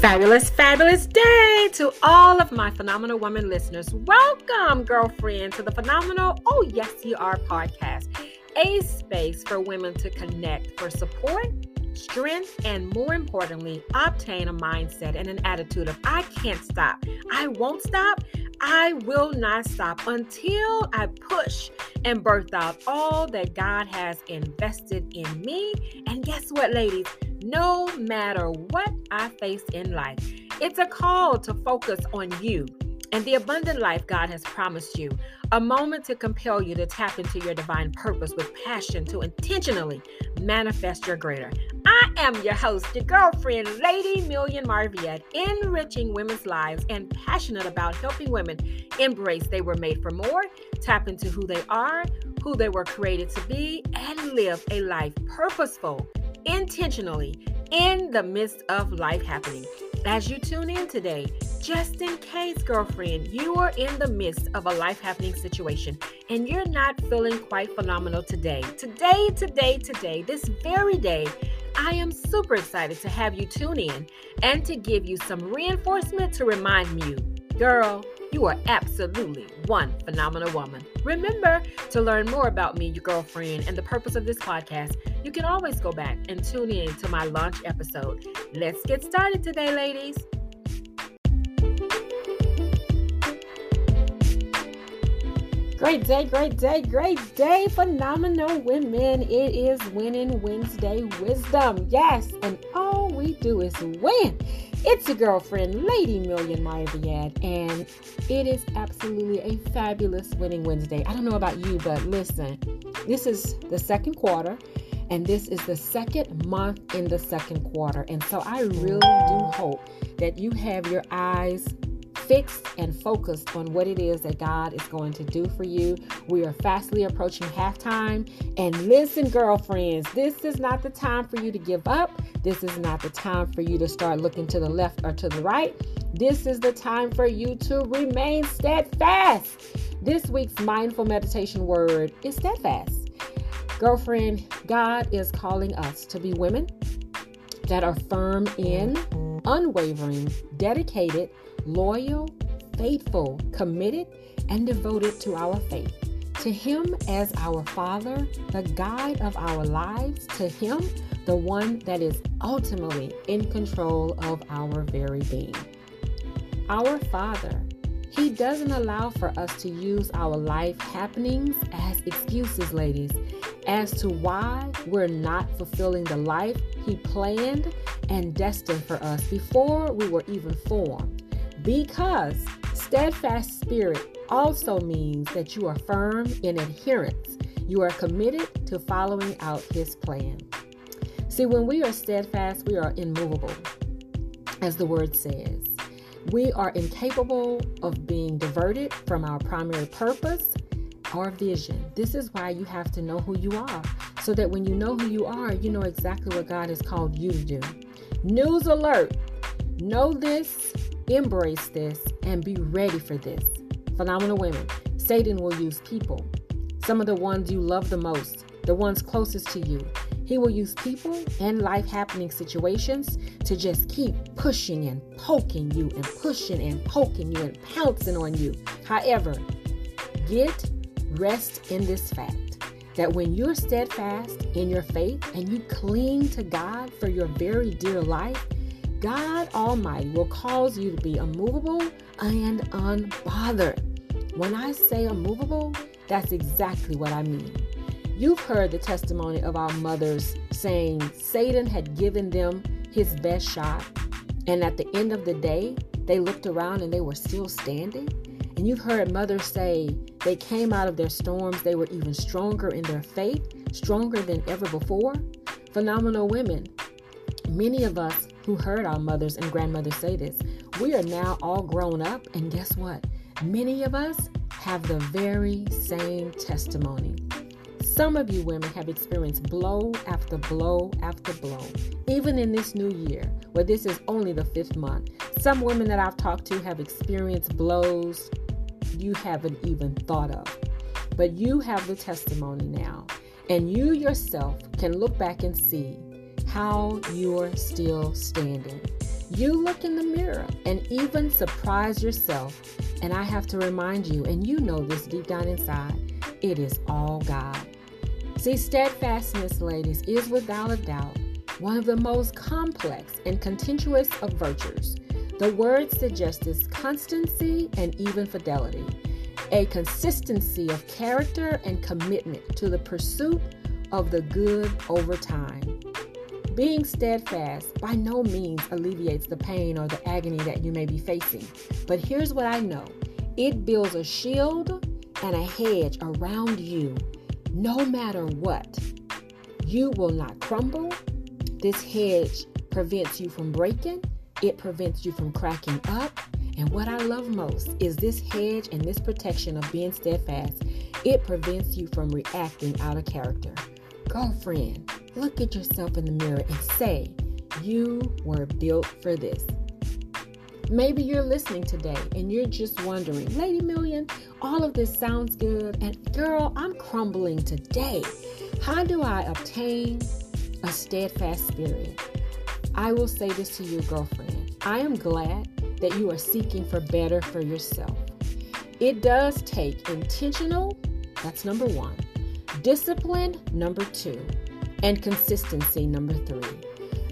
Fabulous, fabulous day to all of my Phenomenal Woman listeners. Welcome, girlfriend, to the Phenomenal Oh Yes You Are podcast, a space for women to connect for support, strength, and more importantly, obtain a mindset and an attitude of I can't stop, I won't stop, I will not stop until I push and birth out all that God has invested in me. And guess what, ladies? No matter what I face in life. It's a call to focus on you and the abundant life God has promised you. A moment to compel you to tap into your divine purpose with passion to intentionally manifest your greater. I am your host, your girlfriend, Lady Million Marviette, enriching women's lives and passionate about helping women embrace they were made for more, tap into who they are, who they were created to be, and live a life purposeful intentionally in the midst of life happening. As you tune in today, just in case, girlfriend, you are in the midst of a life happening situation and you're not feeling quite phenomenal today. Today, today, today, this very day, I am super excited to have you tune in and to give you some reinforcement to remind you, girl, you are absolutely one phenomenal woman. Remember to learn more about me, your girlfriend, and the purpose of this podcast. You can always go back and tune in to my launch episode. Let's get started today, ladies. Great day, great day, great day, phenomenal women. It is Winning Wednesday Wisdom. Yes, and all we do is win. It's your girlfriend, Lady Million Marviette, and it is absolutely a fabulous Winning Wednesday. I don't know about you, but listen, this is the second quarter, and this is the second month in the second quarter. And so I really do hope that you have your eyes fixed and focused on what it is that God is going to do for you. We are fastly approaching halftime. And listen, girlfriends, this is not the time for you to give up. This is not the time for you to start looking to the left or to the right. This is the time for you to remain steadfast. This week's mindful meditation word is steadfast. Girlfriend, God is calling us to be women that are firm in, unwavering, dedicated, loyal, faithful, committed, and devoted to our faith. To Him as our Father, the guide of our lives, to Him, the one that is ultimately in control of our very being. Our Father, He doesn't allow for us to use our life happenings as excuses, ladies, as to why we're not fulfilling the life He planned and destined for us before we were even formed because steadfast spirit also means that you are firm in adherence. You are committed to following out his plan. See, when we are steadfast, we are immovable, as the word says. We are incapable of being diverted from our primary purpose or vision. This is why you have to know who you are, so that when you know who you are, you know exactly what God has called you to do. News alert! Know this Embrace this and be ready for this. Phenomenal women. Satan will use people, some of the ones you love the most, the ones closest to you. He will use people and life happening situations to just keep pushing and poking you and pushing and poking you and pouncing on you. However, get rest in this fact that when you're steadfast in your faith and you cling to God for your very dear life, God Almighty will cause you to be immovable and unbothered. When I say immovable, that's exactly what I mean. You've heard the testimony of our mothers saying Satan had given them his best shot, and at the end of the day, they looked around and they were still standing. And you've heard mothers say they came out of their storms, they were even stronger in their faith, stronger than ever before. Phenomenal women. Many of us who heard our mothers and grandmothers say this. We are now all grown up, and guess what? Many of us have the very same testimony. Some of you women have experienced blow after blow after blow, even in this new year, where this is only the fifth month. Some women that I've talked to have experienced blows you haven't even thought of. But you have the testimony now, and you yourself can look back and see how you're still standing. You look in the mirror and even surprise yourself. And I have to remind you, and you know this deep down inside, it is all God. See, steadfastness, ladies, is without a doubt one of the most complex and contentious of virtues. The word suggests constancy and even fidelity, a consistency of character and commitment to the pursuit of the good over time. Being steadfast by no means alleviates the pain or the agony that you may be facing. But here's what I know it builds a shield and a hedge around you no matter what. You will not crumble. This hedge prevents you from breaking, it prevents you from cracking up. And what I love most is this hedge and this protection of being steadfast. It prevents you from reacting out of character. Girlfriend, look at yourself in the mirror and say, You were built for this. Maybe you're listening today and you're just wondering, Lady Million, all of this sounds good, and girl, I'm crumbling today. How do I obtain a steadfast spirit? I will say this to your girlfriend. I am glad that you are seeking for better for yourself. It does take intentional, that's number one, discipline, number two, and consistency, number three.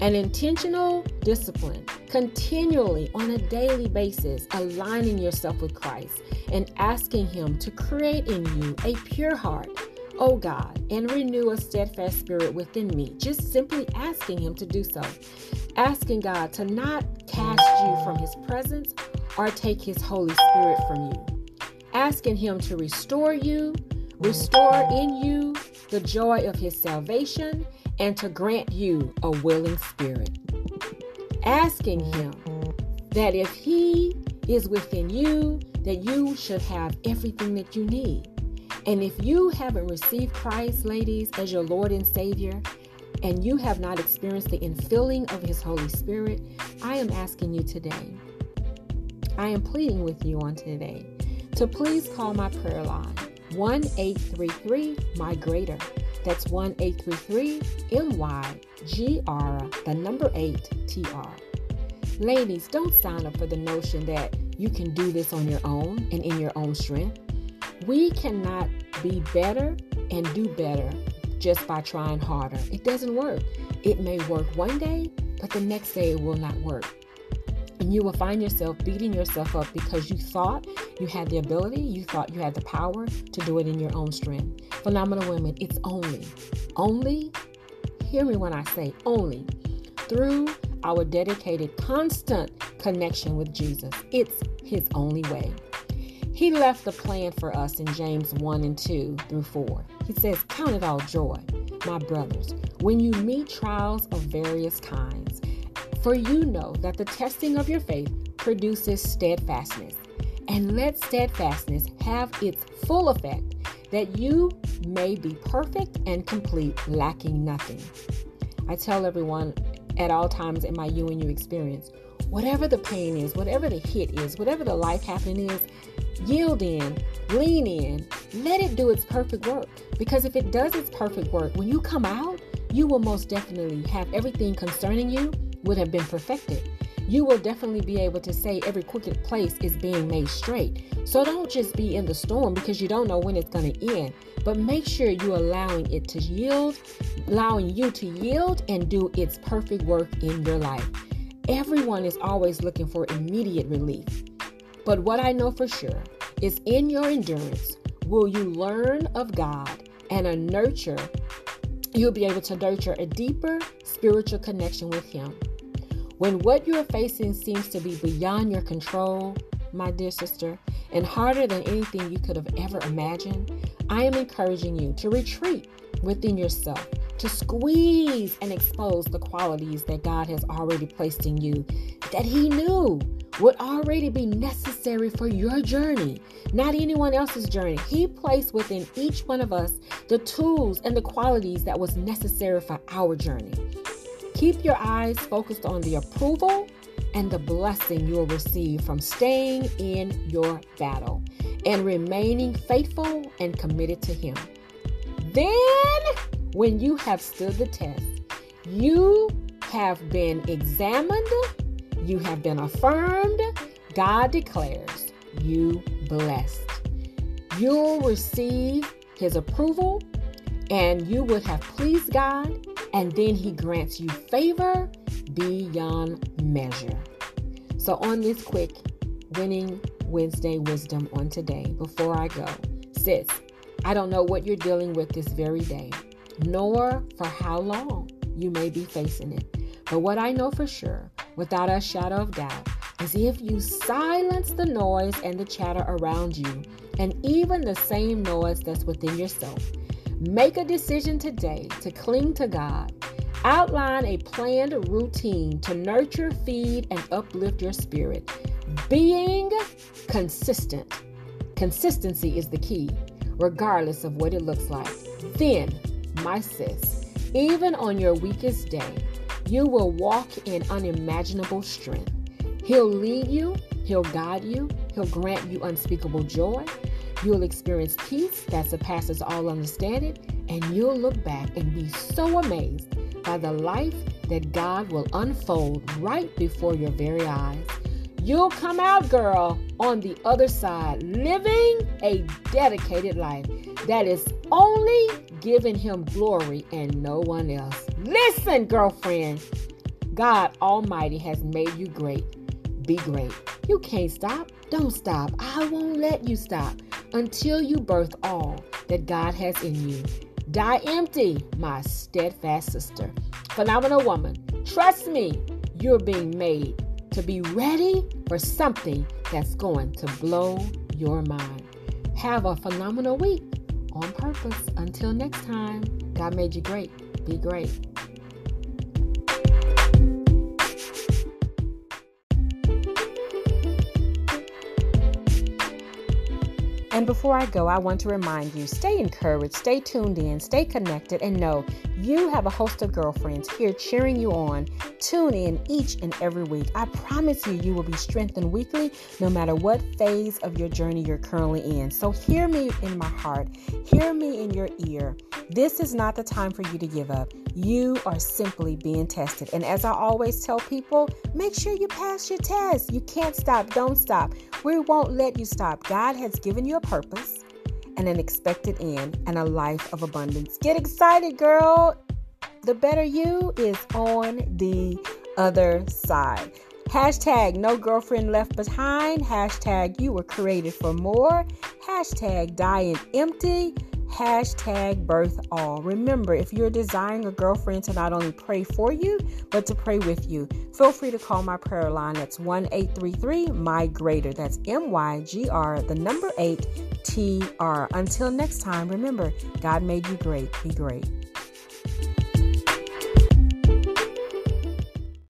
An intentional discipline, continually on a daily basis, aligning yourself with Christ and asking Him to create in you a pure heart, oh God, and renew a steadfast spirit within me. Just simply asking Him to do so. Asking God to not cast you from His presence or take His Holy Spirit from you. Asking Him to restore you, restore in you the joy of His salvation and to grant you a willing spirit. Asking Him that if He is within you, that you should have everything that you need. And if you haven't received Christ, ladies, as your Lord and Savior, and you have not experienced the infilling of His Holy Spirit, I am asking you today, I am pleading with you on today to please call my prayer line 1 833 My Greater. That's 1 833 MYGR, the number 8 TR. Ladies, don't sign up for the notion that you can do this on your own and in your own strength. We cannot be better and do better just by trying harder. It doesn't work. It may work one day, but the next day it will not work. And you will find yourself beating yourself up because you thought you had the ability, you thought you had the power to do it in your own strength. Phenomenal women, it's only, only, hear me when I say only, through our dedicated, constant connection with Jesus. It's His only way. He left the plan for us in James 1 and 2 through 4. He says, Count it all joy, my brothers, when you meet trials of various kinds for you know that the testing of your faith produces steadfastness. And let steadfastness have its full effect, that you may be perfect and complete, lacking nothing. I tell everyone at all times in my you and you experience, whatever the pain is, whatever the hit is, whatever the life happening is, yield in, lean in, let it do its perfect work. Because if it does its perfect work, when you come out, you will most definitely have everything concerning you would have been perfected. You will definitely be able to say every crooked place is being made straight. So don't just be in the storm because you don't know when it's going to end, but make sure you're allowing it to yield, allowing you to yield and do its perfect work in your life. Everyone is always looking for immediate relief. But what I know for sure is in your endurance, will you learn of God and a nurture, you'll be able to nurture a deeper spiritual connection with Him. When what you are facing seems to be beyond your control, my dear sister, and harder than anything you could have ever imagined, I am encouraging you to retreat within yourself, to squeeze and expose the qualities that God has already placed in you that He knew would already be necessary for your journey, not anyone else's journey. He placed within each one of us the tools and the qualities that was necessary for our journey. Keep your eyes focused on the approval and the blessing you will receive from staying in your battle and remaining faithful and committed to Him. Then, when you have stood the test, you have been examined, You have been affirmed. God declares you blessed. You'll receive his approval and you would have pleased God, and then he grants you favor beyond measure. So, on this quick winning Wednesday wisdom on today, before I go, sis, I don't know what you're dealing with this very day, nor for how long you may be facing it. But what I know for sure, without a shadow of doubt, is if you silence the noise and the chatter around you, and even the same noise that's within yourself, make a decision today to cling to God. Outline a planned routine to nurture, feed, and uplift your spirit. Being consistent. Consistency is the key, regardless of what it looks like. Then, my sis, even on your weakest day, you will walk in unimaginable strength. He'll lead you, He'll guide you, He'll grant you unspeakable joy. You'll experience peace that surpasses all understanding, and you'll look back and be so amazed by the life that God will unfold right before your very eyes. You'll come out, girl, on the other side, living a dedicated life that is only giving Him glory and no one else. Listen, girlfriend, God Almighty has made you great. Be great. You can't stop. Don't stop. I won't let you stop until you birth all that God has in you. Die empty, my steadfast sister. Phenomenal woman. Trust me, you're being made to be ready for something that's going to blow your mind. Have a phenomenal week on purpose. Until next time, God made you great. Be great. And before I go, I want to remind you stay encouraged, stay tuned in, stay connected, and know you have a host of girlfriends here cheering you on. Tune in each and every week. I promise you, you will be strengthened weekly no matter what phase of your journey you're currently in. So, hear me in my heart, hear me in your ear. This is not the time for you to give up. You are simply being tested. And as I always tell people, make sure you pass your test. You can't stop, don't stop. We won't let you stop. God has given you a purpose and an expected end and a life of abundance. Get excited, girl. The better you is on the other side. Hashtag no girlfriend left behind. Hashtag you were created for more. Hashtag dying empty hashtag birth all. Remember, if you're desiring a girlfriend to not only pray for you, but to pray with you, feel free to call my prayer line. That's 1 833 My Greater. That's M Y G R, the number 8 T R. Until next time, remember, God made you great. Be great.